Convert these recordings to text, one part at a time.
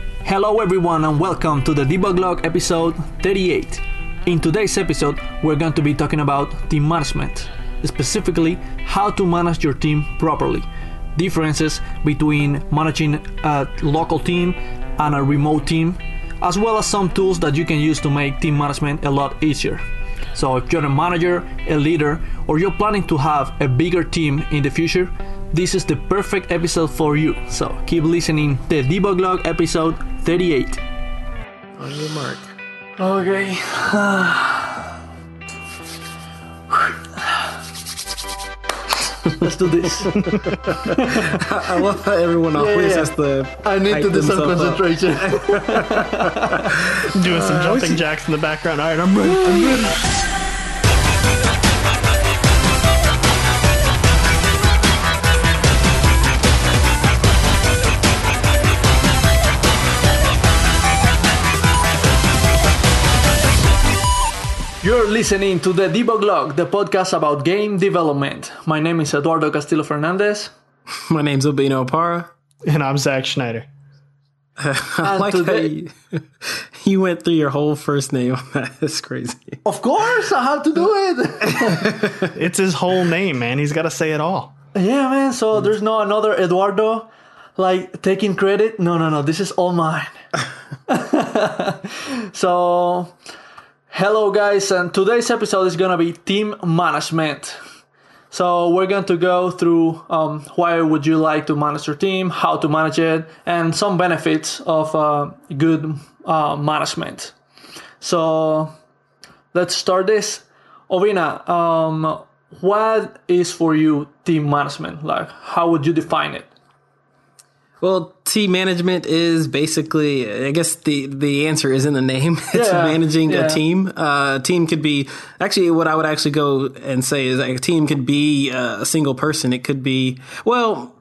Hello, everyone, and welcome to the Debug Log episode 38. In today's episode, we're going to be talking about team management, specifically how to manage your team properly, differences between managing a local team and a remote team, as well as some tools that you can use to make team management a lot easier. So, if you're a manager, a leader, or you're planning to have a bigger team in the future, this is the perfect episode for you. So, keep listening to Debug Log episode 38. On your mark. Okay. Let's do this. I love how everyone always yeah. has to. I need to do some themselves up. concentration. doing some uh, jumping jacks in the background. All right, I'm ready. I'm ready. Listening to the Debug Log, the podcast about game development. My name is Eduardo Castillo Fernandez. My name's Albino Para. And I'm Zach Schneider. I like today- how you, you went through your whole first name on that. That's crazy. Of course, I have to do it. It's his whole name, man. He's got to say it all. yeah, man. So there's no another Eduardo like taking credit. No, no, no. This is all mine. so, hello, guys, and today's episode is gonna be team management. So we're going to go through um, why would you like to manage your team, how to manage it, and some benefits of uh, good uh, management. So let's start this. Ovina, um, what is for you team management? Like, how would you define it? Well, team management is basically, I guess the, the answer is in the name. It's Yeah, managing yeah. a team. Uh, a team could be, actually, what I would actually go and say is like a team could be uh, a single person. It could be, well,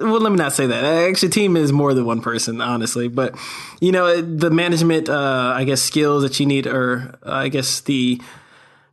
well, let me not say that. Actually, team is more than one person, honestly. But you know, the management, uh, I guess, skills that you need, or uh, I guess the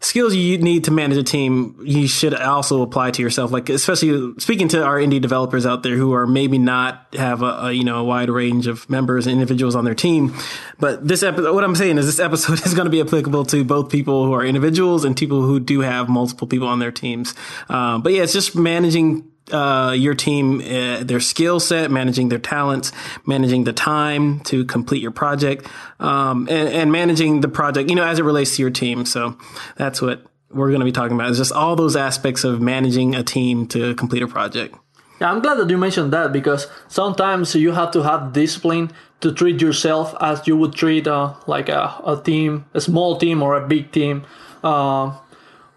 skills you need to manage a team, you should also apply to yourself. Like, especially speaking to our indie developers out there who are maybe not have a, a you know a wide range of members and individuals on their team. But this episode, what I'm saying is, this episode is going to be applicable to both people who are individuals and people who do have multiple people on their teams. Um, but yeah, it's just managing uh, your team, uh, their skill set, managing their talents, managing the time to complete your project, um, and, and managing the project, you know, as it relates to your team. So that's what we're going to be talking about is just all those aspects of managing a team to complete a project. Yeah, I'm glad that you mentioned that because sometimes you have to have discipline to treat yourself as you would treat uh, like a, a team, a small team or a big team, uh,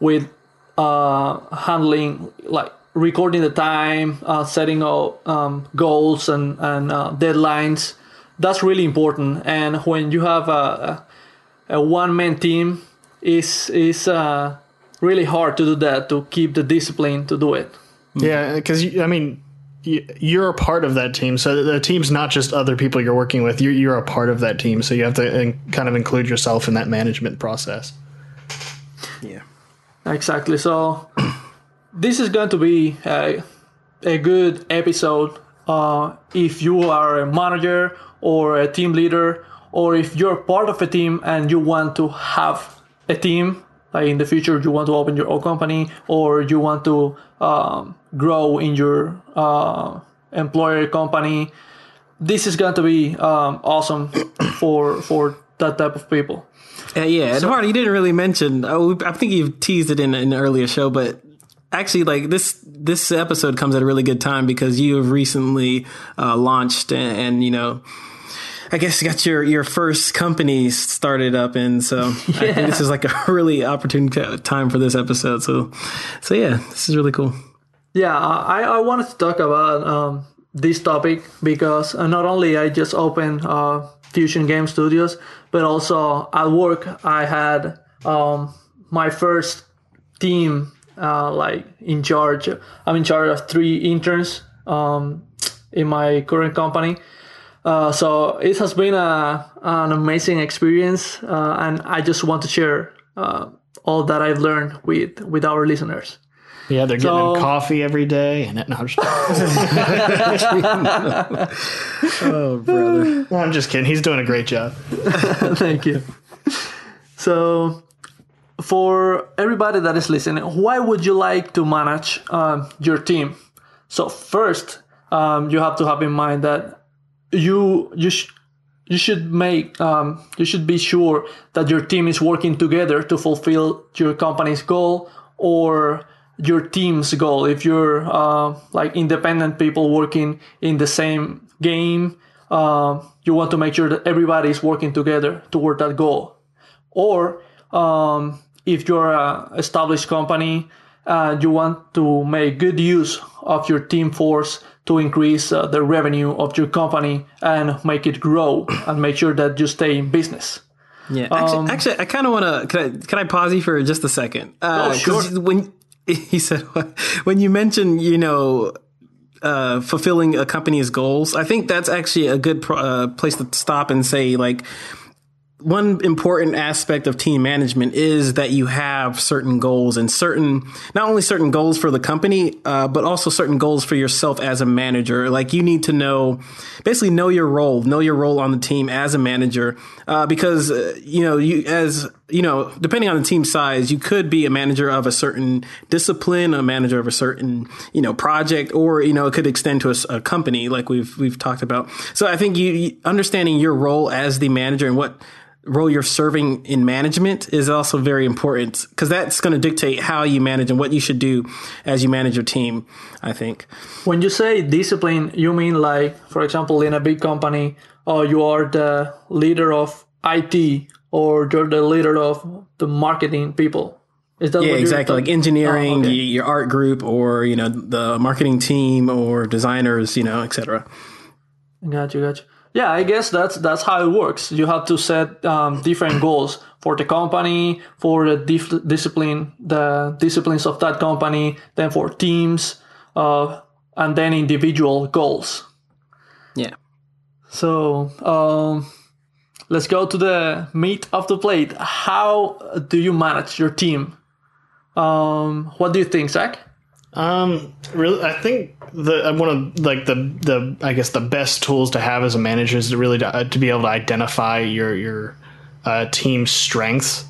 with uh, handling like recording the time, uh, setting up um, goals and and uh, deadlines. That's really important. And when you have a, a, a one man team, is is uh, really hard to do that to keep the discipline to do it. Yeah, because I mean, you- you're a part of that team. So the team's not just other people you're working with. You're, you're a part of that team. So you have to in, kind of include yourself in that management process. Yeah. Exactly. So this is going to be a, a good episode uh, if you are a manager or a team leader, or if you're part of a team and you want to have a team. Like in the future, you want to open your own company, or you want to um, grow in your uh, employer company. This is going to be um, awesome for for that type of people. Uh, yeah, Eduardo, you didn't really mention. Oh, I think you've teased it in, in an earlier show, but actually, like this this episode comes at a really good time because you have recently uh, launched and, and you know. I guess you got your, your first company started up, and so I think this is like a really opportune time for this episode. So, so yeah, this is really cool. Yeah, I, I wanted to talk about um, this topic because uh, not only I just opened uh, Fusion Game Studios, but also at work I had um, my first team uh, like in charge. I'm in charge of three interns um, in my current company. Uh, so it has been a, an amazing experience, uh, and I just want to share uh, all that I've learned with with our listeners. Yeah, they're getting So- him coffee every day, and no, I'm just, Oh, brother. no, I'm just kidding. He's doing a great job. Thank you. So, for everybody that is listening, why would you like to manage um, your team? So, first, um, you have to have in mind that you you sh- you should make um, you should be sure that your team is working together to fulfill your company's goal or your team's goal. If you're uh, like independent people working in the same game, uh, you want to make sure that everybody is working together toward that goal. Or um, if you're a established company, uh, you want to make good use of your team force to increase uh, the revenue of your company and make it grow and make sure that you stay in business. Yeah, actually, actually I kind of want to. Can I, can I pause you for just a second? Uh, Oh, sure. When he said when you mentioned, you know, uh, fulfilling a company's goals, I think that's actually a good pro- uh, place to stop and say like. One important aspect of team management is that you have certain goals and certain, not only certain goals for the company, uh, but also certain goals for yourself as a manager. Like you need to know, basically know your role, know your role on the team as a manager, uh, because uh, you know you as you know, depending on the team size, you could be a manager of a certain discipline, a manager of a certain you know project, or you know it could extend to a company, like we've we've talked about. So I think you, you understanding your role as the manager and what role you're serving in management is also very important because that's going to dictate how you manage and what you should do as you manage your team. I think. When you say discipline, you mean like, for example, in a big company, oh, you are the leader of IT or you're the leader of the marketing people. Is that Yeah, exactly. Like engineering, Oh, okay. your art group, or you know the marketing team, or designers, you know, etc. Got you, got you. Yeah, I guess that's that's how it works. You have to set um, different goals for the company, for the dif- discipline, the disciplines of that company, then for teams, uh, and then individual goals. Yeah. So um, let's go to the meat of the plate. How do you manage your team? Um, what do you think, Zach? Um, really, I think the one of like the the I guess the best tools to have as a manager is to really to, uh, to be able to identify your your uh, team's strengths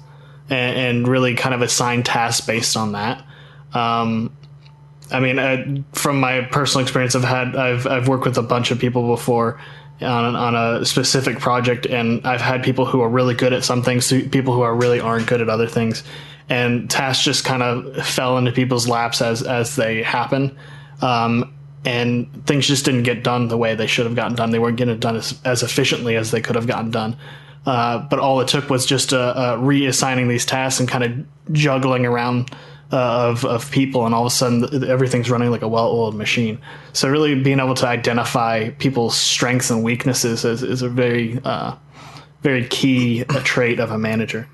and, and really kind of assign tasks based on that. Um, I mean, uh, from my personal experience, I've had I've I've worked with a bunch of people before on on a specific project, and I've had people who are really good at some things, people who are really aren't good at other things, and tasks just kind of fell into people's laps as as they happen, um, and things just didn't get done the way they should have gotten done. They weren't getting done as, as efficiently as they could have gotten done. Uh, but all it took was just uh, uh, reassigning these tasks and kind of juggling around uh, of of people, and all of a sudden everything's running like a well-oiled machine. So really, being able to identify people's strengths and weaknesses is, is a very uh, very key trait of a manager.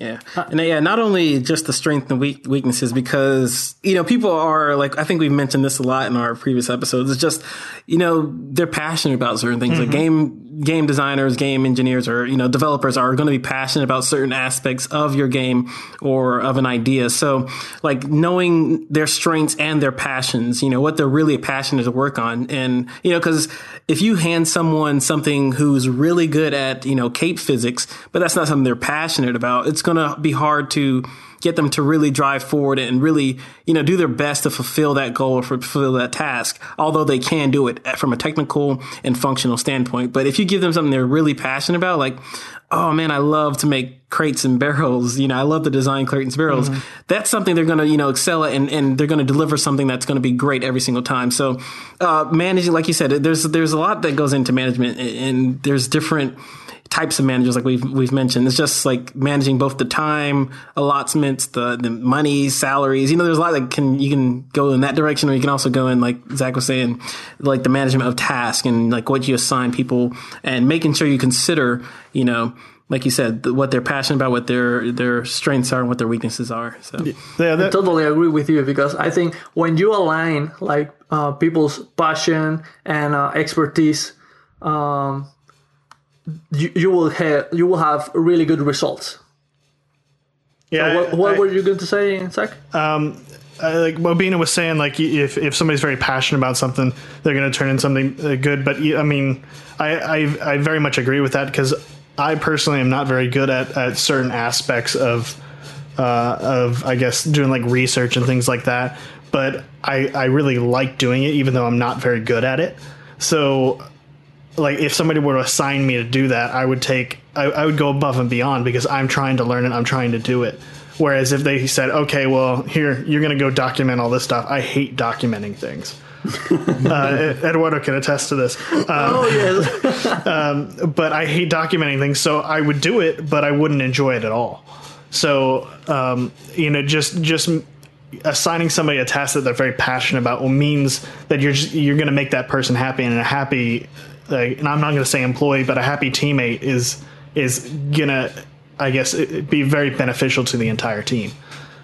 Yeah, and yeah, not only just the strength and weak weaknesses, because you know people are like I think we've mentioned this a lot in our previous episodes. It's just you know they're passionate about certain things. Like game game designers, game engineers, or you know developers are going to be passionate about certain aspects of your game or of an idea. So like knowing their strengths and their passions, you know what they're really passionate to work on, and you know because if you hand someone something who's really good at you know cape physics, but that's not something they're passionate about, it's going to be hard to get them to really drive forward and really you know do their best to fulfill that goal or fulfill that task. Although they can do it from a technical and functional standpoint, but if you give them something they're really passionate about, like oh man, I love to make crates and barrels. You know, I love to design crates and barrels. That's something they're going to, you know, excel at and, and they're going to deliver something that's going to be great every single time. So, uh, managing, like you said, there's, there's a lot that goes into management and, and there's different types of managers like we've we've mentioned. It's just like managing both the time allotments the the money salaries. You know there's a lot that can you can go in that direction or you can also go in like Zach was saying like the management of task and like what you assign people and making sure you consider you know like you said th- what they're passionate about what their their strengths are and what their weaknesses are. So Yeah, that, totally agree with you because I think when you align like uh, people's passion and uh, expertise, um, you, you will have you will have really good results. yeah. what what I- were you going to say, Zach? uh, like Bobina was saying, like if if somebody's very passionate about something, they're going to turn in something uh, good. But I mean, I I, I very much agree with that because I personally am not very good at, at certain aspects of uh, of I guess doing like research and things like that. But I I really like doing it, even though I'm not very good at it. So like if somebody were to assign me to do that, I would take I, I would go above and beyond because I'm trying to learn it. I'm trying to do it. Whereas if they said, okay, well, here, you're going to go document all this stuff, I hate documenting things. uh, Eduardo can attest to this. Um, Oh yes. um, but I hate documenting things, so I would do it, but I wouldn't enjoy it at all. So, um, you know, just just assigning somebody a task that they're very passionate about means that you're just, you're going to make that person happy, and a happy, and I'm not going to say employee, but a happy teammate is is gonna, I guess, be very beneficial to the entire team.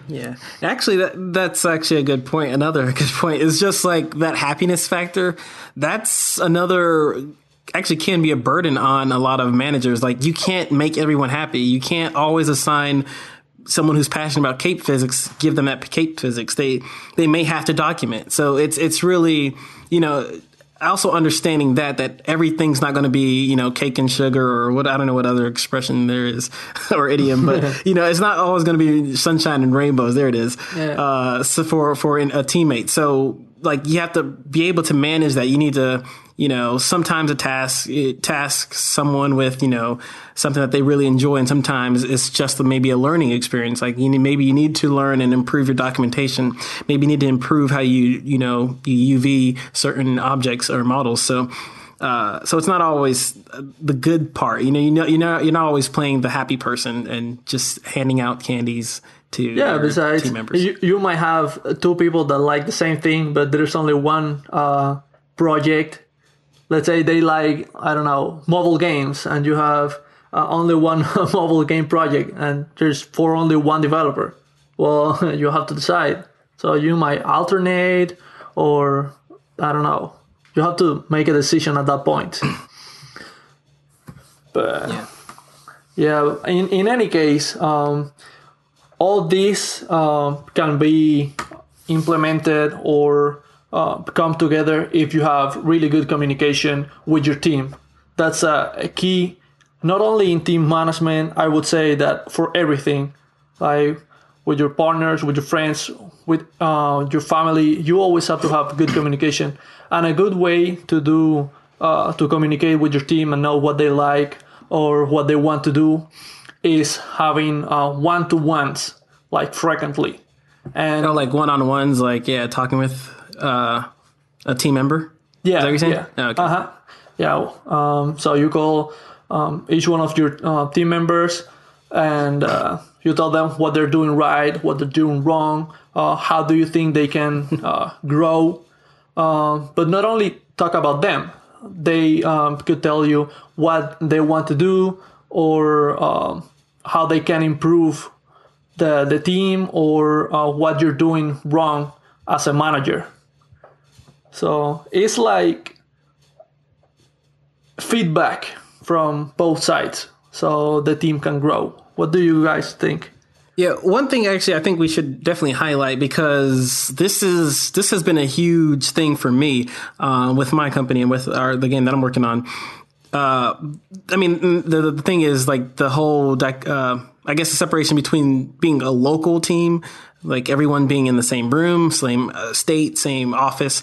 Yeah, actually, that that's actually a good point. Another good point is just like that happiness factor. That's another actually can be a burden on a lot of managers. Like you can't make everyone happy. You can't always assign someone who's passionate about cape physics give them that cape physics. They they may have to document. So it's it's really you know also understanding that that everything's not going to be you know cake and sugar or what I don't know what other expression there is or idiom, but you know it's not always going to be sunshine and rainbows. There it is. Yeah. Uh, so for for an, a teammate, so like you have to be able to manage that. You need to you know sometimes a task task someone with you know something that they really enjoy, and sometimes it's just maybe a learning experience. Like you need, maybe you need to learn and improve your documentation. Maybe you need to improve how you you know you UV certain objects or models. So. Uh, so it's not always the good part, you know. You know, you know, you're not always playing the happy person and just handing out candies to Yeah, besides, team members. you, you might have two people that like the same thing, but there's only one uh, project. Let's say they like, I don't know, mobile games, and you have uh, only one mobile game project, and there's for only one developer. Well, you have to decide. So you might alternate, or I don't know. You have to make a decision at that point. but Yeah. yeah, in, in any case, um, all these uh, can be implemented or uh, come together if you have really good communication with your team. That's a, a key, not only in team management, I would say that for everything, like with your partners, with your friends, with uh, your family, you always have to have good communication. And a good way to do uh, to communicate with your team and know what they like or what they want to do is having uh, one-to-ones like frequently. And Oh, like one on ones, like yeah, talking with uh, a team member. Yeah, Is that what you're saying? yeah, Oh, okay. uh-huh. yeah. Um, so you call um, each one of your uh, team members, and uh, you tell them what they're doing right, what they're doing wrong, uh, how do you think they can uh, grow. Um, but not only talk about them, they um, could tell you what they want to do or um, how they can improve the the team or uh, what you're doing wrong as a manager. So it's like feedback from both sides so the team can grow. What do you guys think? Yeah, one thing actually I think we should definitely highlight because this is this has been a huge thing for me uh, with my company and with our the game that I'm working on. Uh, I mean, the, the thing is like the whole, uh, I guess the separation between being a local team, like everyone being in the same room, same uh, state, same office,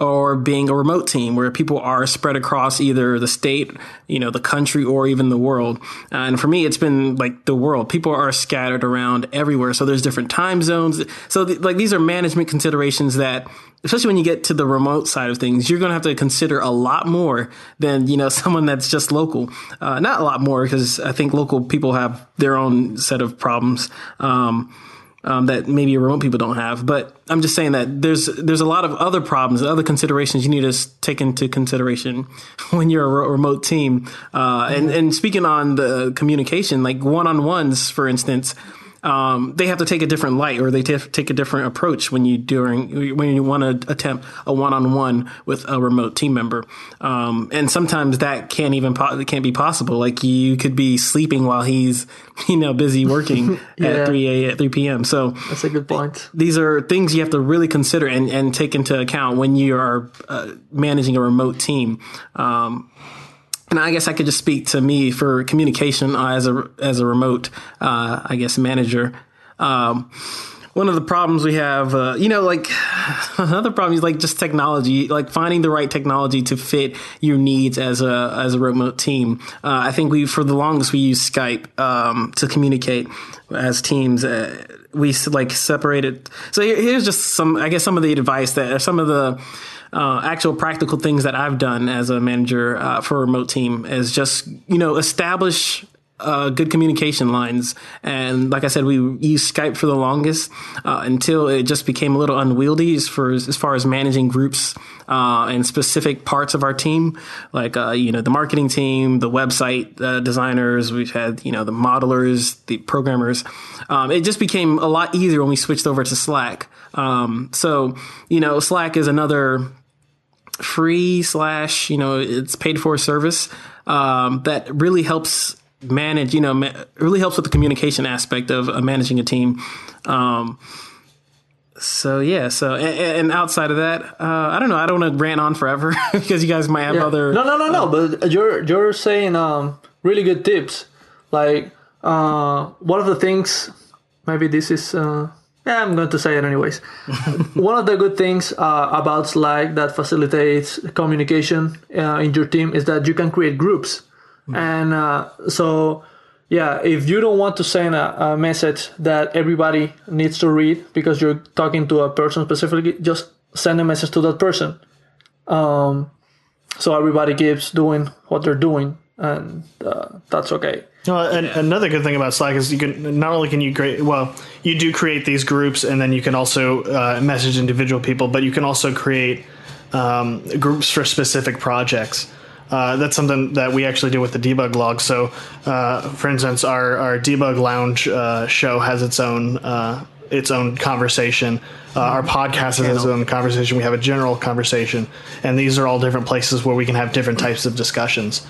or being a remote team where people are spread across either the state, you know, the country, or even the world. and for me, it's been like the world. People are scattered around everywhere. So there's different time zones. So th- like these are management considerations that, especially when you get to the remote side of things, you're going to have to consider a lot more than, you know, someone that's just local. Uh, not a lot more because I think local people have their own set of problems. Um, um, that maybe remote people don't have. But I'm just saying that there's there's a lot of other problems, other considerations you need to take into consideration when you're a re- remote team. Uh, and and speaking on the communication, like one on ones, for instance. Um, they have to take a different light or they t- take a different approach when you during when you want to attempt a one-on-one with a remote team member. Um, and sometimes that can't even po- can't be possible. Like you could be sleeping while he's you know busy working Yeah. at three a at three p.m. So That's a good point. these are things you have to really consider and, and take into account when you are uh, managing a remote team. Um, and I guess I could just speak to me for communication uh, as a as a remote, uh, I guess, manager. Um, one of the problems we have, uh, you know, like another problem is like just technology, like finding the right technology to fit your needs as a as a remote team. Uh, I think we, for the longest, we used Skype um, to communicate as teams. Uh, we like separated. So here, here's just some, I guess, some of the advice that some of the uh, actual practical things that I've done as a manager uh, for a remote team is just you know establish uh, good communication lines. And like I said, we used Skype for the longest uh, until it just became a little unwieldy as, for, as far as managing groups uh, and specific parts of our team, like uh, you know the marketing team, the website uh, designers. We've had you know the modelers, the programmers. Um, it just became a lot easier when we switched over to Slack. Um, so you know Slack is another free slash you know it's paid for service um, that really helps manage you know ma- really helps with the communication aspect of uh, managing a team um, so yeah so and, and outside of that uh, i don't know i don't want to rant on forever because you guys might have Yeah. other No, no, no, no. But you're you're saying um really good tips. Like uh, one of the things, maybe this is. Yeah, I'm going to say it anyways. one of the good things uh, about Slack that facilitates communication uh, in your team is that you can create groups, and uh, so yeah, if you don't want to send a, a message that everybody needs to read because you're talking to a person specifically, just send a message to that person. So everybody keeps doing what they're doing and uh, that's okay Well, and another good thing about Slack is you can not only can you create well, you do create these groups, and then you can also uh, message individual people, but you can also create um, groups for specific projects. Uh, that's something that we actually do with the debug log. So, uh, for instance, our, our debug lounge uh, show has its own uh, its own conversation. Uh, our podcast has its own conversation. We have a general conversation, and these are all different places where we can have different types of discussions.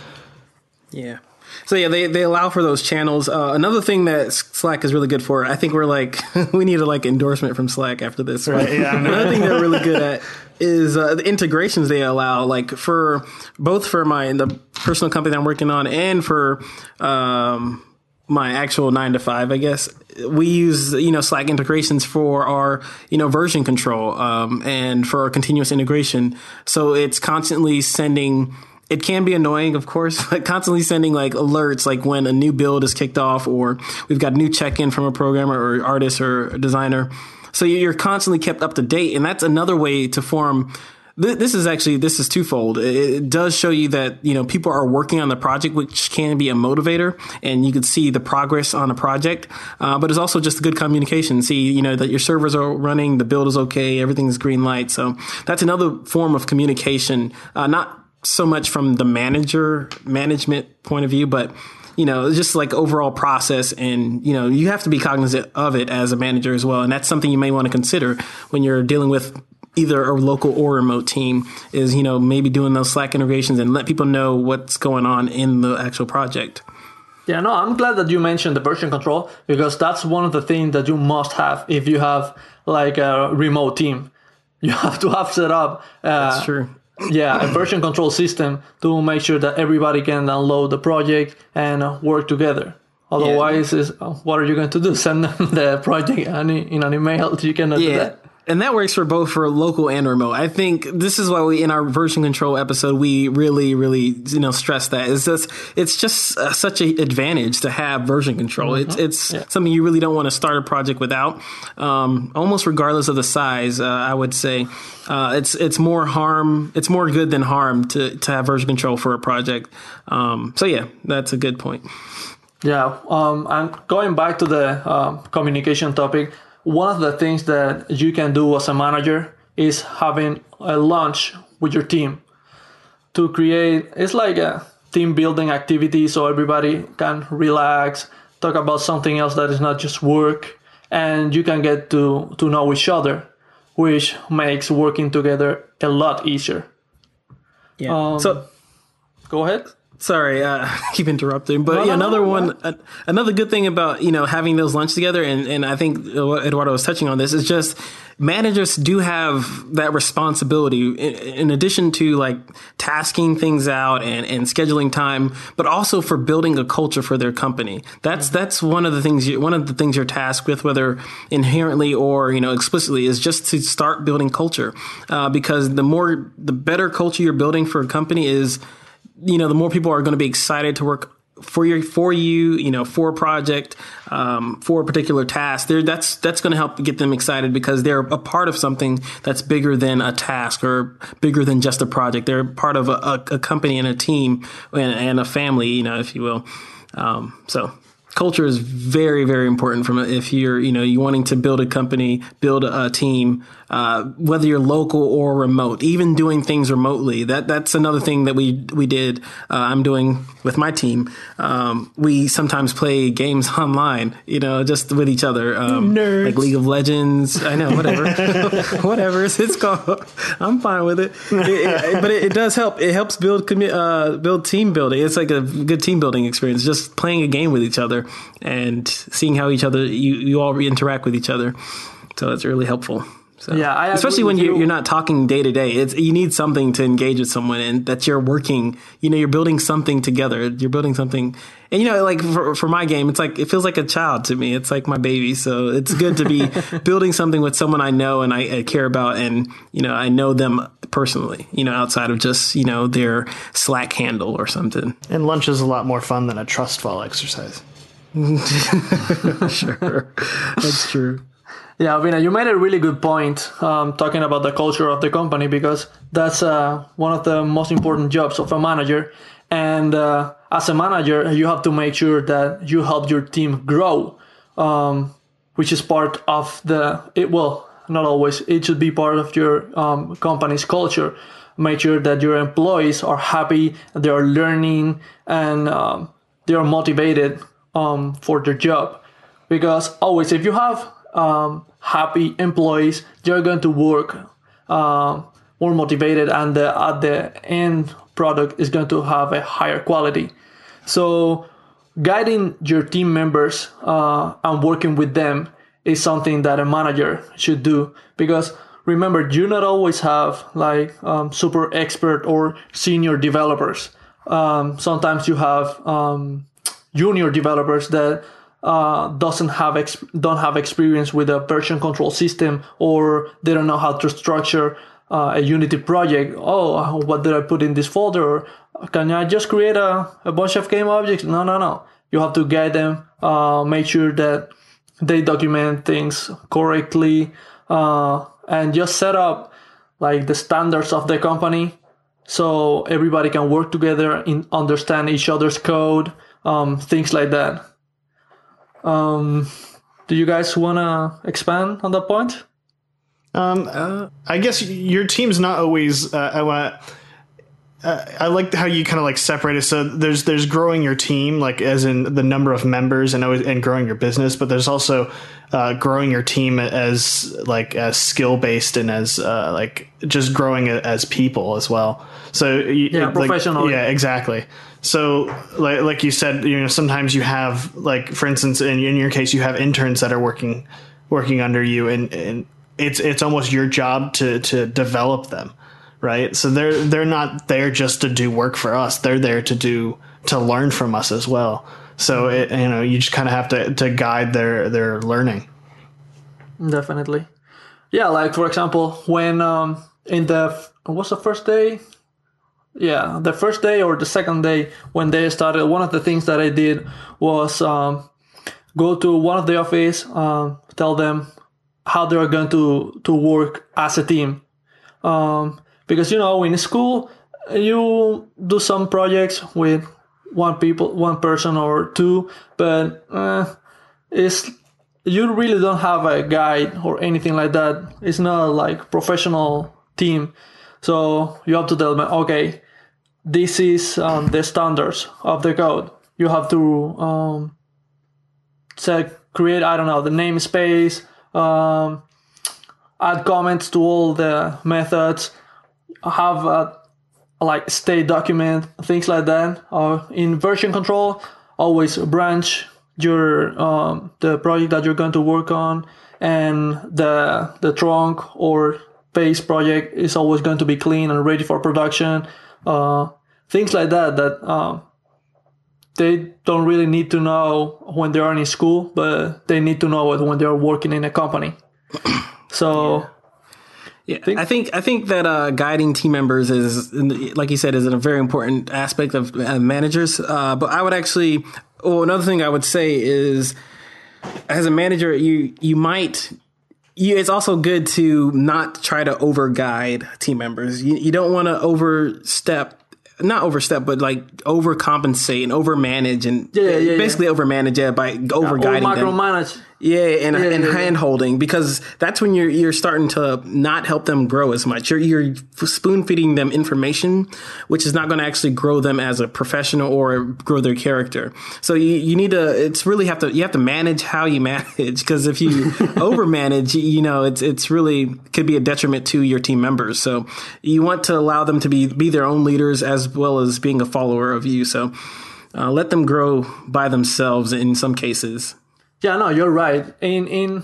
Yeah. So yeah, they, they allow for those channels. Uh, another thing that Slack is really good for, I think we're like we need a like endorsement from Slack after this. Right, yeah, Another thing they're really good at is uh, the integrations they allow. Like for both for my the personal company that I'm working on and for um, my actual nine to five, I guess we use you know Slack integrations for our you know version control um, and for our continuous integration. So it's constantly sending. It can be annoying, of course, but constantly sending like alerts, like when a new build is kicked off, or we've got a new check-in from a programmer or artist or designer. So you're constantly kept up to date, and that's another way to form this is actually this is twofold. It, it does show you that you know people are working on the project, which can be a motivator, and you can see the progress on a project. Uh, but it's also just good communication. See, you know that your servers are running, the build is okay, everything's green light. So that's another form of communication. Uh, not so much from the manager management point of view, but you know, just like overall process and, you know, you have to be cognizant of it as a manager as well. And that's something you may want to consider when you're dealing with either a local or remote team is, you know, maybe doing those Slack integrations and let people know what's going on in the actual project. yeah no i'm glad that you mentioned the version control because that's one of the things that you must have if you have like a remote team you have to have set up uh, That's true. Yeah, a version control system to make sure that everybody can download the project and work together. Otherwise, is uh, what are you going to do? Send them the project in in an email? You cannot do that. And that works for both for local and remote. I think this is why we in our version control episode we really really you know stress that is just it's just uh, such an advantage to have version control. It's it's something you really don't want to start a project without. Um, almost regardless of the size, uh, I would say uh, it's it's more harm it's more good than harm to to have version control for a project. Um, so yeah, that's a good point. Yeah, um, and going back to the um, communication topic, one of the things that you can do as a manager is having a lunch with your team to create. It's like a team building activity, so everybody can relax, talk about something else that is not just work, and you can get to to know each other, which makes working together a lot easier. Yeah. Um, so Go ahead. Sorry, uh, keep interrupting, but No, yeah, no, no, another no, one, uh, another good thing about you know having those lunch together, and and I think Eduardo was touching on this is just managers do have that responsibility in, in addition to like tasking things out and and scheduling time, but also for building a culture for their company. That's that's one of the things you, one of the things you're tasked with, whether inherently or you know explicitly, is just to start building culture, uh, because the more the better culture you're building for a company is you know, the more people are going to be excited to work for your for you, you know, for a project, um, for a particular task. There, that's that's going to help get them excited because they're a part of something that's bigger than a task or bigger than just a project. They're part of a, a, a company and a team and, and, a family, you know, if you will. Um, so culture is very very important from if you're you know you wanting to build a company build a, team uh, whether you're local or remote even doing things remotely. That that's another thing that we we did uh, i'm doing with my team. Um, we sometimes play games online you know just with each other um, Nerds. like league of legends. I know whatever. Whatever it's it's, called. I'm fine with it, it, it but it, it, does help. It helps build commu- uh, build team building. It's like a good team building experience just playing a game with each other and seeing how each other you, you all interact with each other. So it's really helpful. So, Yeah, I especially when you. you're not talking day to day. It's you need something to engage with someone, and that you're working. You know, you're building something together. You're building something, and you know, like for, for my game, it's like it feels like a child to me. It's like my baby. So it's good to be building something with someone I know and I, I care about, and you know, I know them personally. You know, outside of just you know their Slack handle or something. And lunch is a lot more fun than a trust fall exercise. sure, that's true. Yeah, Vina, you made a really good point um, talking about the culture of the company because that's uh, one of the most important jobs of a manager. And uh, as a manager, you have to make sure that you help your team grow, um, which is part of the, it, well, not always, it should be part of your um, company's culture. Make sure that your employees are happy, they are learning, and um, they are motivated um, for their job. Because always, if you have um, happy employees, they're going to work um, more motivated, and the, at the end product is going to have a higher quality. So, guiding your team members uh, and working with them is something that a manager should do because remember you not always have like um, super expert or senior developers um, sometimes you have um, junior developers that uh, doesn't have ex- don't have experience with a version control system or they don't know how to structure uh, a unity project. Oh what did i put in this folder? Can i just create a, a bunch of game objects? No no no. You have to guide them uh, make sure that they document things correctly uh, and just set up like the standards of the company so everybody can work together and understand each other's code um, things like that um, do you guys want to expand on that point Um, I guess your team's not always. Uh, I want. Uh, I like how you kind of like separate it. So there's there's growing your team, like as in the number of members, and always, and growing your business. But there's also uh, growing your team as like as skill based and as uh, like just growing it as people as well. So you, Yeah, like- professionally. yeah, exactly. So like like you said, you know, sometimes you have like for instance, in, in your case, you have interns that are working working under you, and, and it's it's almost your job to to develop them, right? So they're they're not there just to do work for us; they're there to do to learn from us as well. So it, you know, you just kind of have to to guide their their learning. definitely yeah like for example when um in the what's the first day yeah the first day or the second day when they started one of the things that i did was um go to one of the office um tell them how they're going to to work as a team um because you know in school you do some projects with one people one person or two but uh, it's you really don't have a guide or anything like that. It's not like professional team. So you have to tell them, okay, this is um, the standards of the code. You have to um, say create I don't know the namespace, um, add comments to all the methods, have a like state document, things like that. Uh, in version control, always branch your um, the project that you're going to work on, and the the trunk or base project is always going to be clean and ready for production. Uh, things like that that um, they don't really need to know when they are in school, but they need to know it when they are working in a company. So. Yeah, I think I think that uh, guiding team members is, like you said, is a very important aspect of uh, managers. Uh, but I would actually, well, another thing I would say is, as a manager, you you might. You, it's also good to not try to over guide team members. You, you don't want to overstep not overstep, but like overcompensate and overmanage and Yeah, yeah, basically overmanage it by over guiding them. micromanage. Yeah, and, Yeah, and yeah, hand holding because that's when you're you're starting to not help them grow as much. You're you're spoon feeding them information, which is not going to actually grow them as a professional or grow their character. So you, you need to it's really have to you have to manage how you manage because if you over manage, you know it's it's really could be a detriment to your team members. So you want to allow them to be be their own leaders as well as being a follower of you. So uh, let them grow by themselves in some cases. Yeah, no, you're right. In in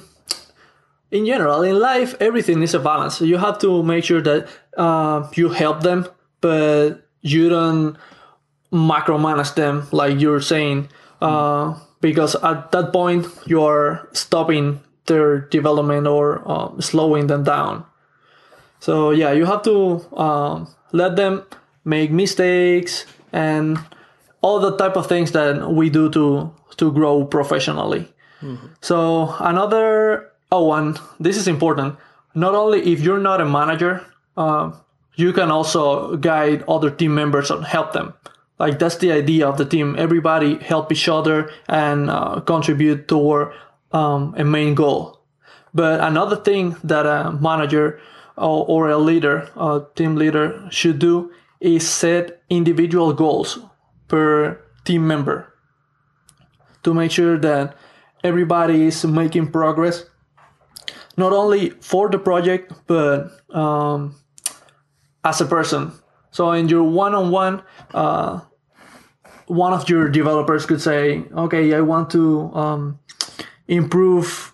in general, in life, everything is a balance. You have to make sure that uh, you help them, but you don't micromanage them like you're saying, uh, because at that point you are stopping their development or um, slowing them down. So yeah, you have to um, let them make mistakes and all the type of things that we do to to grow professionally. So another oh one this is important. Not only if you're not a manager, uh, you can also guide other team members and help them. Like that's the idea of the team. Everybody help each other and uh, contribute toward um, a main goal. But another thing that a manager or, or a leader, a team leader, should do is set individual goals per team member to make sure that everybody is making progress, not only for the project but um, as a person. So in your one-on-one, uh, one of your developers could say, "Okay, I want to um, improve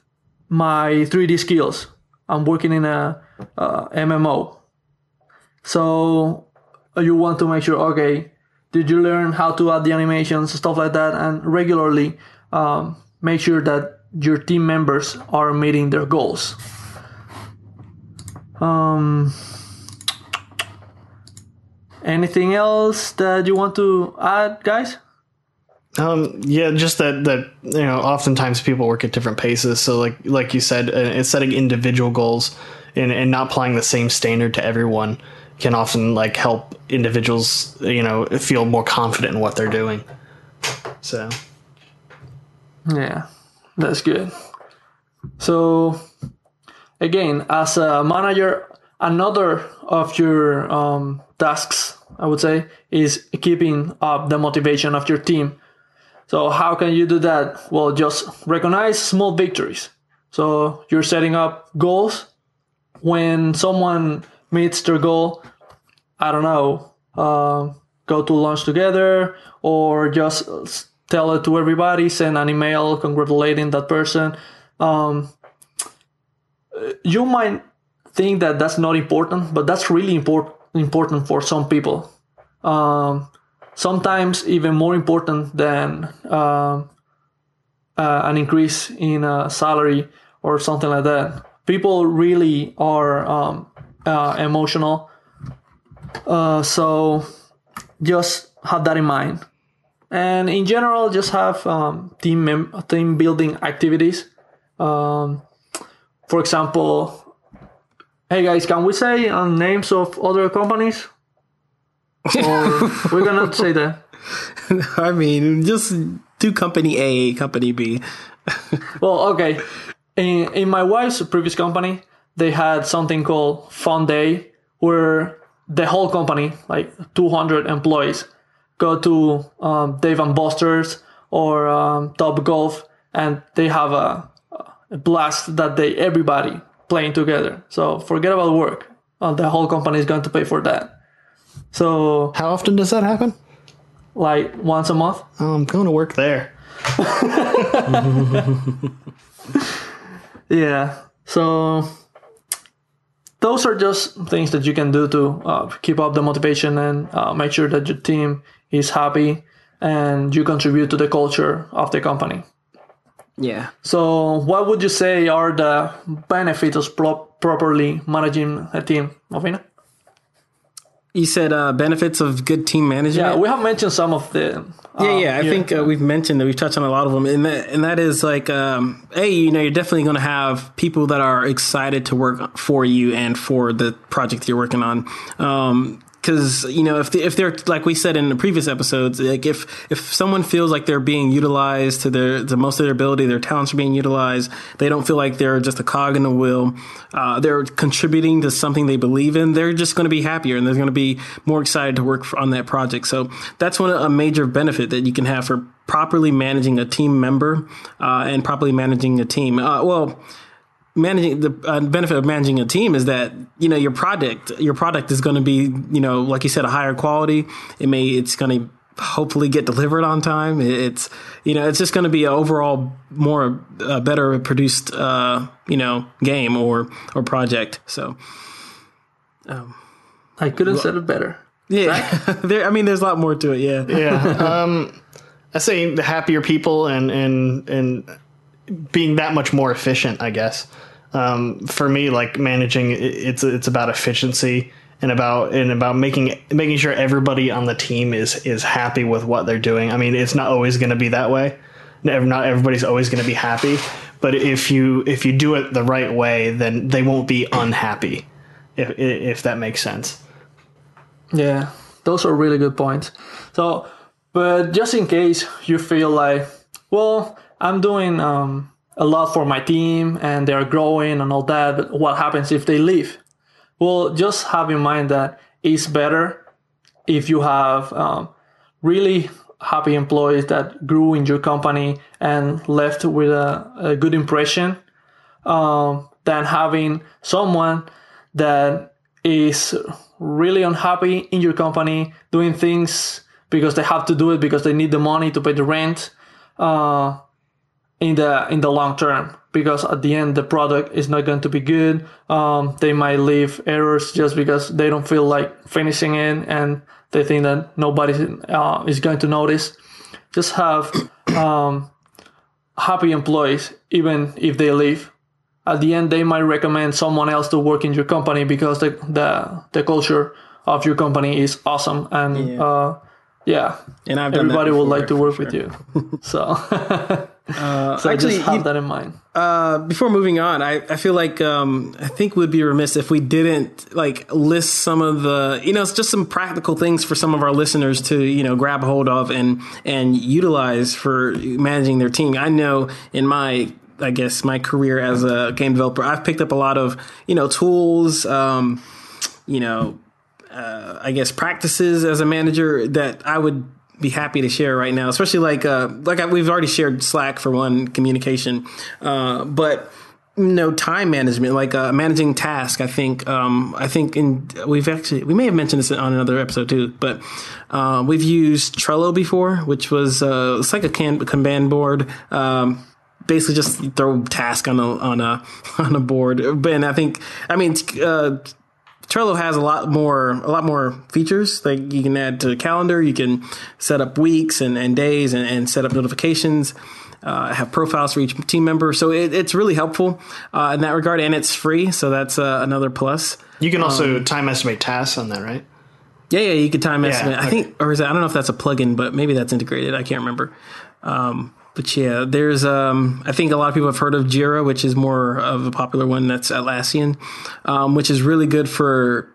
my 3D skills. I'm working in a uh, MMO, so uh, you want to make sure, okay, did you learn how to add the animations, stuff like that, and regularly um, make sure that your team members are meeting their goals. Um, anything else that you want to add, guys? Um, yeah, just that that you know, oftentimes people work at different paces. So like like you said, uh, setting individual goals and and not applying the same standard to everyone can often like help individuals you know feel more confident in what they're doing. So Yeah, that's good. So, again, as a manager, another of your um, tasks, I would say, is keeping up the motivation of your team. So, how can you do that? Well, just recognize small victories. So, you're setting up goals. When someone meets their goal, I don't know, uh, go to lunch together or just tell it to everybody, send an email congratulating that person. Um, you might think that that's not important, but that's really important important for some people. Um, sometimes even more important than um uh, an increase in uh, salary or something like that. People really are um, uh, emotional, uh, so just have that in mind and in general just have um, team mem- team building activities. Um, for example hey guys can we say um, names of other companies? Or we're gonna say that. I mean, just do company A, company B. well okay. In, in my wife's previous company they had something called fun day where the whole company like 200 employees go to um, Dave and Buster's or um, Top Golf and they have a, a blast that day. Everybody playing together. So forget about work. Uh, the whole company is going to pay for that. So How often does that happen? like once a month. I'm going to work there. Yeah. So those are just things that you can do to uh, keep up the motivation and uh, make sure that your team is happy and you contribute to the culture of the company. Yeah. So, what would you say are the benefits of pro- properly managing a team, Mofina? You said uh, benefits of good team management. Yeah, we have mentioned some of the. Yeah, uh, yeah. I think uh, we've mentioned that we've touched on a lot of them, and that and that is like, um, hey, you know, you're definitely going to have people that are excited to work for you and for the project you're working on. Um, because you know if if they're like we said in the previous episodes, like if if someone feels like they're being utilized to their the most of their ability, their talents are being utilized, they don't feel like they're just a cog in the wheel. Uh, they're contributing to something they believe in. They're just going to be happier and they're going to be more excited to work for, on that project. So that's one a major benefit that you can have for properly managing a team member uh, and properly managing a team. Uh, well managing the uh, benefit of managing a team is that you know your product your product is going to be you know like you said a higher quality. It may it's going to hopefully get delivered on time. It's you know it's just going to be an overall more uh, better produced uh, you know game or or project. So I couldn't said it better. yeah. There i mean there's a lot more to it yeah. Yeah. um, I say the happier people and and and being that much more efficient. I guess. Um, for me, like managing, it's it's about efficiency and about and about making making sure everybody on the team is is happy with what they're doing. I mean, it's not always going to be that way. Not everybody's always going to be happy, but if you if you do it the right way, then they won't be unhappy. If if that makes sense. Yeah, those are really good points. So, but just in case you feel like, well, I'm doing um, a lot for my team and they're growing and all that, but what happens if they leave? Well, just have in mind that it's better if you have um, really happy employees that grew in your company and left with a, a good impression um, than having someone that is really unhappy in your company doing things because they have to do it because they need the money to pay the rent uh, in the in the long term. Because at the end the product is not going to be good. Um, they might leave errors just because they don't feel like finishing it and they think that nobody uh, is going to notice. Just have um, happy employees even if they leave. At the end they might recommend someone else to work in your company because the the, the culture of your company is awesome and Yeah. uh, yeah and i've everybody would like to work for with you. So so actually, just have you- that in mind Uh, before moving on, I, I feel like um, I think we'd be remiss if we didn't like list some of the you know it's just some practical things for some of our listeners to you know grab hold of and and utilize for managing their team. I know in my I guess my career as a game developer, I've picked up a lot of you know tools, um, you know, uh, I guess practices as a manager that I would be happy to share right now, especially like uh, like I, we've already shared Slack for one communication, uh, but you know time management like uh, managing task i think um, i think in we've actually we may have mentioned this on another episode too but uh, we've used trello before which was uh, it's like a can kanban board um, basically just throw task on a on a on a board. And i think i mean uh, Trello has a lot more a lot more features. Like you can add to the calendar, you can set up weeks and, and days and, and set up notifications. Uh, have profiles for each team member, so it, it's really helpful uh, in that regard, and it's free, so that's uh, another plus. You can also Um, time estimate tasks on that, right? Yeah, yeah, you could time estimate. I okay. think, or is that, I don't know if that's a plugin, but maybe that's integrated. I can't remember. Um, but yeah, there's. Um, I think a lot of people have heard of Jira, which is more of a popular one. That's Atlassian, um, which is really good for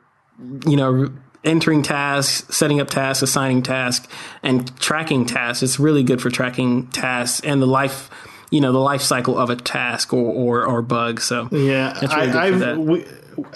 you know entering tasks, setting up tasks, assigning tasks, and tracking tasks. It's really good for tracking tasks and the life. You know the life cycle of a task or or, or bug. So Yeah, really I. I've, we,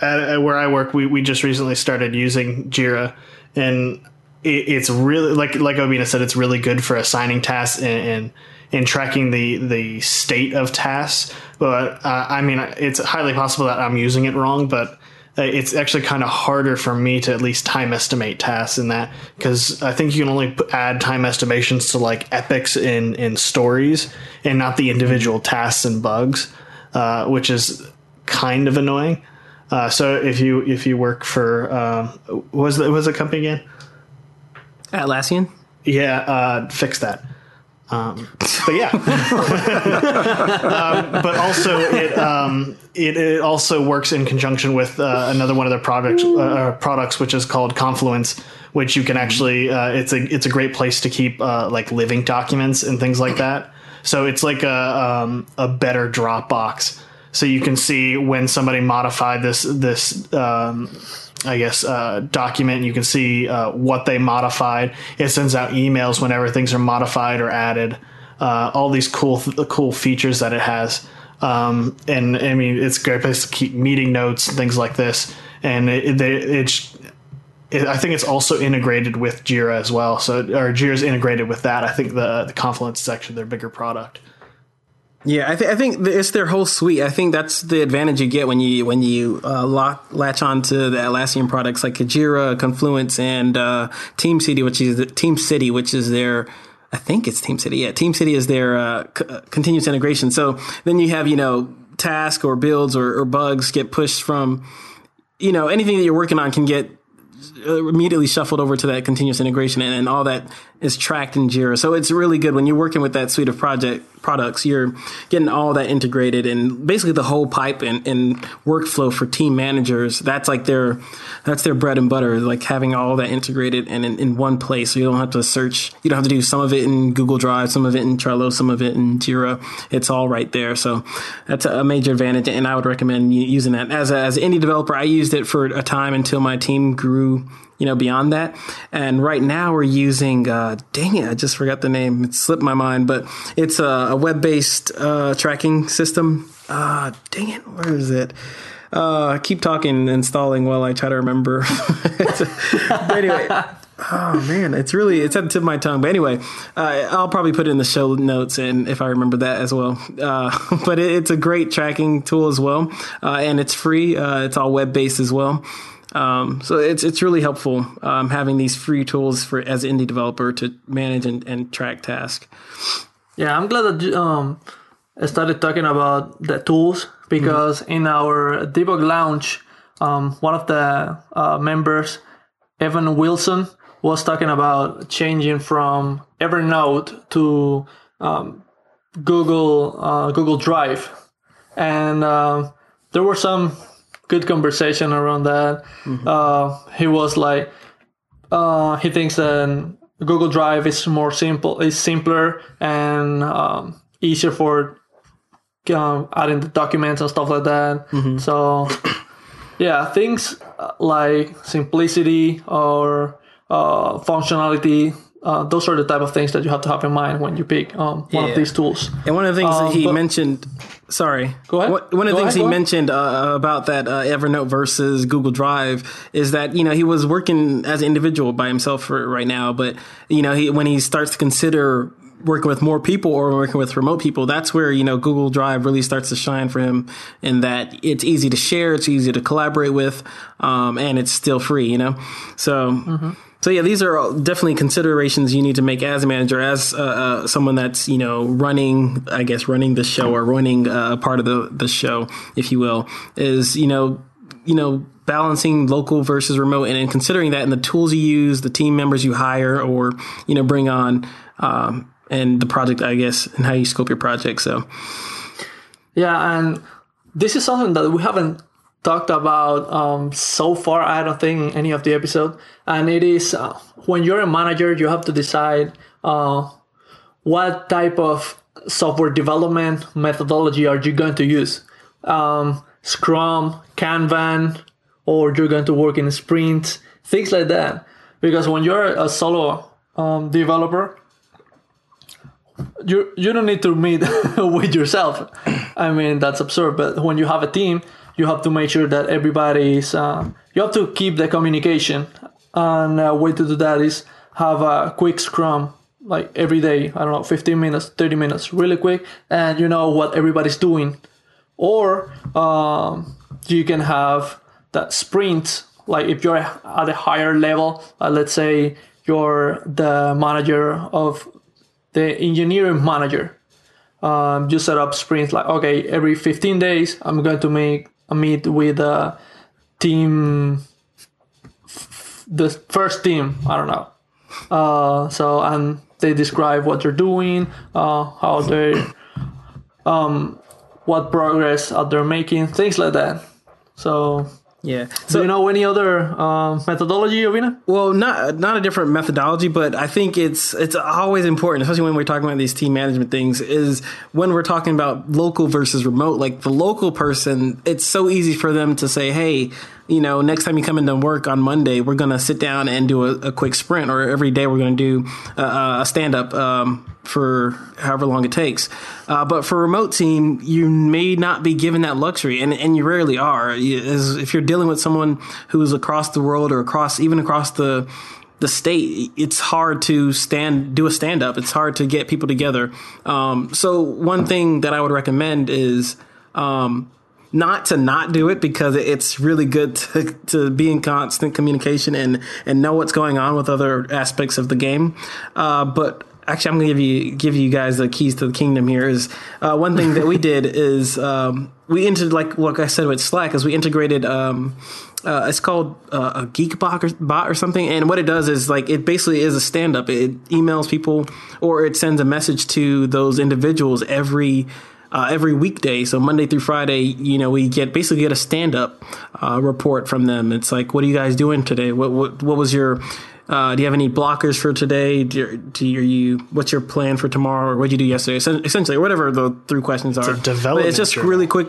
at, at where I work, we, we just recently started using Jira, and it, it's really like like Obina said, it's really good for assigning tasks and. and and tracking the the state of tasks, but uh, I mean, it's highly possible that I'm using it wrong. But uh, it's actually kind of harder for me to at least time estimate tasks in that because I think you can only add time estimations to like epics in in stories and not the individual tasks and bugs, uh, which is kind of annoying. Uh, so if you if you work for um, was the, was the company again? Atlassian. Yeah, uh, fix that. Um, but yeah, um, but also it, um, it it also works in conjunction with uh, another one of their products uh, products, which is called Confluence, which you can actually uh, it's a it's a great place to keep uh, like living documents and things like that. So it's like a um, a better Dropbox. So you can see when somebody modified this this um, I guess, uh, document. You can see uh, what they modified. It sends out emails whenever things are modified or added. Uh, all these cool, th- cool features that it has. Um, and I mean, it's a great place to keep meeting notes and things like this. And it, it, it's, it, I think it's also integrated with Jira as well. So, or Jira's integrated with that. I think the the Confluence section, their bigger product. Yeah, I, th- I think it's their whole suite. I think that's the advantage you get when you when you uh, lock, latch on to the Atlassian products like Jira, Confluence, and uh, TeamCity, which is TeamCity, which is their I think it's Team City. Yeah, Team City is their uh, c- continuous integration. So then you have you know task or builds or, or bugs get pushed from you know anything that you're working on can get uh, immediately shuffled over to that continuous integration and, and, all that is tracked in Jira. So it's really good when you're working with that suite of project products, you're getting all that integrated and basically the whole pipe and, and workflow for team managers. That's like their, that's their bread and butter, like having all that integrated and in, in one place. So you don't have to search, you don't have to do some of it in Google Drive, some of it in Trello, some of it in Jira. It's all right there. So that's a major advantage. And I would recommend using that as a, as an indie developer. I used it for a time until my team grew you know, beyond that. And right now we're using, uh, dang it, I just forgot the name. It slipped my mind, but it's a, a web based uh, tracking system. Uh, dang it, where is it? Uh, keep talking, and installing while I try to remember. anyway, oh man, it's really it's at the tip of my tongue. But anyway, uh, I'll probably put it in the show notes and if I remember that as well. Uh, but it, it's a great tracking tool as well, uh, and it's free. Uh, it's all web based as well. Um, so it's it's really helpful um, having these free tools for as an indie developer to manage and, and track tasks. Yeah, I'm glad that um, started talking about the tools because mm-hmm. in our debug lounge, um, one of the uh, members, Evan Wilson, was talking about changing from Evernote to um, Google uh, Google Drive, and uh, there were some good conversation around that. Mm-hmm. Uh, he was like, uh, he thinks that Google Drive is more simple, is simpler and um, easier for um, adding the documents and stuff like that. Mm-hmm. So, yeah, things like simplicity or uh, functionality uh, those are the type of things that you have to have in mind when you pick um, one yeah. of these tools. And one of the things um, that he mentioned, sorry, go ahead. One of the go things ahead, he mentioned uh, about that uh, Evernote versus Google Drive is that you know he was working as an individual by himself for right now, but you know he when he starts to consider working with more people or working with remote people, that's where, you know, Google Drive really starts to shine for him in that it's easy to share, it's easy to collaborate with, um, and it's still free, you know? So, mm-hmm. So yeah, these are definitely considerations you need to make as a manager, as uh, uh, someone that's you know running, I guess, running the show or running uh, a part of the the show, if you will, is you know, you know, balancing local versus remote, and, and considering that in the tools you use, the team members you hire or you know bring on, um, and the project, I guess, and how you scope your project. So yeah, and this is something that we haven't talked about um, so far. I don't think any of the episode, and it is uh, when you're a manager, you have to decide uh, what type of software development methodology are you going to use. Um, Scrum, Kanban, or you're going to work in sprints, things like that. Because when you're a solo um, developer, you you don't need to meet with yourself. I mean that's absurd. But when you have a team, you have to make sure that everybody is uh, you have to keep the communication and a way to do that is have a quick scrum like every day. I don't know, 15 minutes, 30 minutes, really quick, and you know what everybody's doing. Or um, you can have that sprint. Like if you're at a higher level, uh, let's say you're the manager of the engineering manager. Um, you set up sprints like okay, every 15 days I'm going to make meet with a team, the first team. I don't know. Uh, so and they describe what they're doing, uh, how they, um, what progress are they making, things like that. So Yeah. do you know any other um, methodology, Ovina? Well, not not a different methodology, but I think it's it's always important, especially when we're talking about these team management things, is when we're talking about local versus remote. Like the local person, it's so easy for them to say, "Hey, you know, next time you come into work on Monday, we're gonna sit down and do a, a quick sprint, or every day we're gonna do a, a stand up um, for however long it takes." Uh, but for a remote team, you may not be given that luxury, and, and you rarely are. As, if you're dealing with someone who's across the world or across even across the the state, it's hard to stand do a stand up. It's hard to get people together. Um, so one thing that I would recommend is. Um, not to not do it because it's really good to, to be in constant communication and, and know what's going on with other aspects of the game. Uh, but actually, I'm going to give you give you guys the keys to the kingdom. Here is uh, one thing that we did is um, we entered like like I said with Slack is we integrated. Um, uh, it's called uh, a Geekbot or, bot or something and what it does is like it basically is a stand up it emails people or it sends a message to those individuals every uh, every weekday. So Monday through Friday, you know, we get basically get a stand up uh, report from them. It's like, what are you guys doing today? What what what was your uh, do you have any blockers for today? Do, you- do you, are you what's your plan for tomorrow? Or what did you do yesterday? Essen- Essentially, whatever the three questions are. a development But it's just journal. really quick.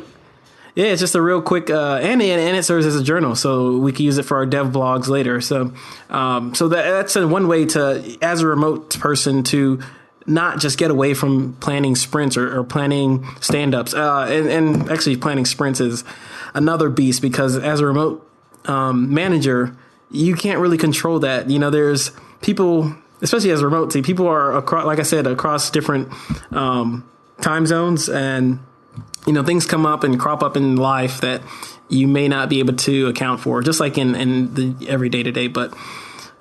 Yeah, it's just a real quick, uh, and, and and it serves as a journal, so we can use it for our dev blogs later. So, um, so that, that's a, one way to, as a remote person, to not just get away from planning sprints or, or planning stand ups. Uh, and, and actually, planning sprints is another beast because as a remote um, manager, you can't really control that. You know, there's people, especially as a remote team, people are across, like I said, across different um, time zones, and you know, things come up and crop up in life that you may not be able to account for, just like in in the every day to day. But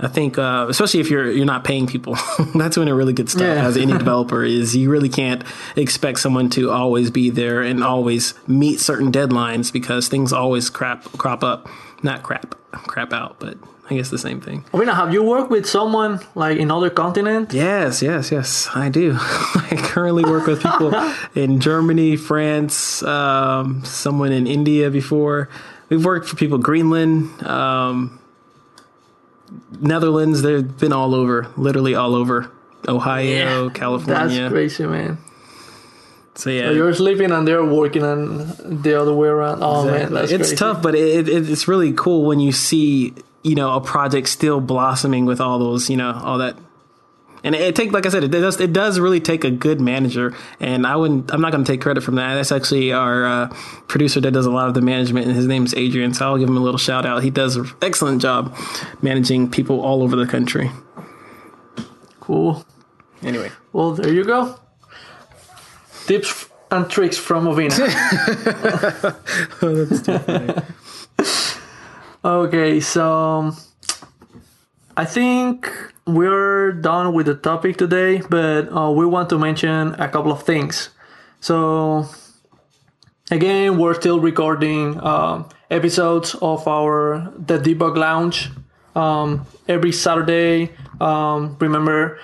I think, uh, especially if you're you're not paying people, that's when it really gets tough Yeah. as any developer is. You really can't expect someone to always be there and always meet certain deadlines because things always crap crop up, not crap crap out, but I guess the same thing. Ovina, have you worked with someone like in other continent? Yes, yes, yes, I do. I currently work with people in Germany, France, um, someone in India before. We've worked for people Greenland, um, Netherlands. They've been all over, literally all over. Ohio, California. That's crazy, man. So yeah, So you're sleeping and they're working and the other way around. Oh man, that's it's crazy. tough, but it, it, it's really cool when you see you know a project still blossoming with all those you know all that. And it, take like I said, it does it does really take a good manager, and I wouldn't. I'm not going to take credit from that. That's actually our uh, producer that does a lot of the management, and his name is Adrian. So I'll give him a little shout out. He does an excellent job managing people all over the country. Cool. Anyway, Well, there you go. Tips and tricks from Ovina. okay, so I think we're done with the topic today, but uh, we want to mention a couple of things. So, again, we're still recording um, episodes of our The Debug Lounge um, every Saturday. Um, remember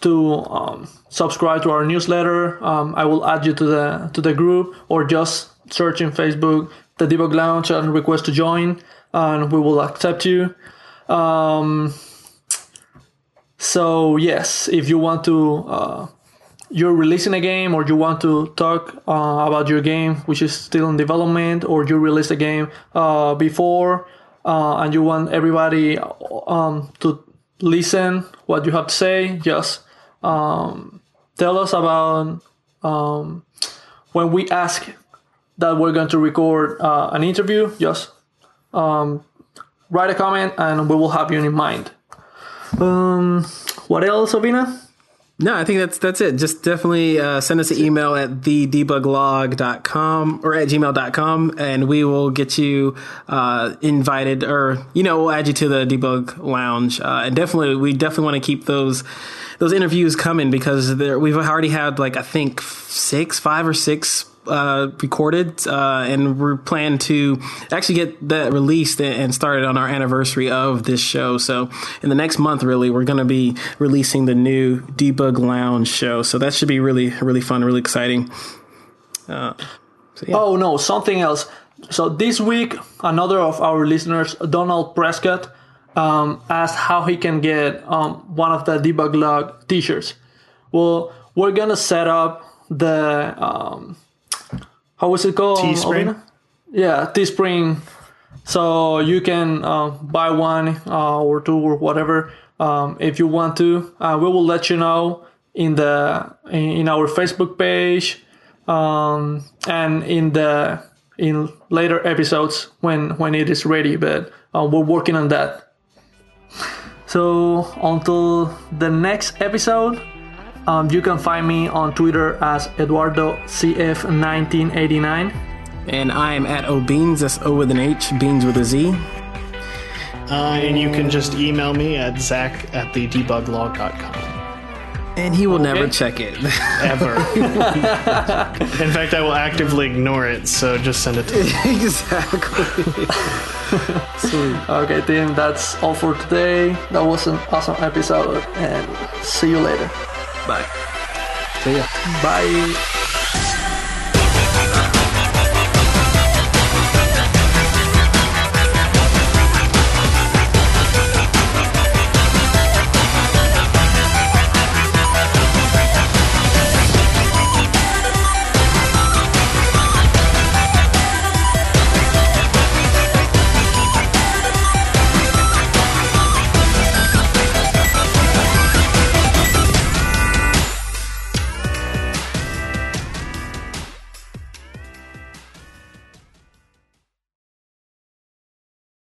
to um, subscribe to our newsletter. Um, I will add you to the to the group, or just search in Facebook the Debug Lounge and request to join, and we will accept you. Um, so yes, if you want to, uh, you're releasing a game, or you want to talk uh, about your game, which is still in development, or you released a game uh, before, uh, and you want everybody um, to listen what you have to say, just um, tell us about um, when we ask that we're going to record uh, an interview. Just um, write a comment and we will have you in mind. Um, what else, Ovina? No, I think that's that's it. Just definitely uh, send us an email at thedebuglog.com or at gmail.com and we will get you uh, invited or, you know, we'll add you to the debug lounge. Uh, and definitely, we definitely want to keep those those interviews coming because there, we've already had like, I think six, five or six uh, recorded, uh, and we're planning to actually get that released and started on our anniversary of this show. So in the next month, really, we're going to be releasing the new Debug Lounge show. So that should be really, really fun, really exciting. Uh, so yeah. Oh no, something else. So this week, another of our listeners, Donald Prescott, um, asked how he can get um, one of the debug log t-shirts. Well, we're gonna set up the um, how was it called? Teespring. Yeah, Teespring. So you can uh, buy one uh, or two or whatever um, if you want to. Uh, we will let you know in the in our Facebook page um, and in the in later episodes when when it is ready. But uh, we're working on that. So until the next episode. Um, you can find me on Twitter as EduardoCF1989. And I am at OhBeanz, that's O with an H, Beans with a Z. Uh, and you can just email me at zach at the debuglog.com. And he will okay. never check it. Ever. In fact, I will actively ignore it, so just send it to me. exactly. Sweet. Okay, team, that's all for today. That was an awesome episode, and see you later. Bye. See ya. Bye.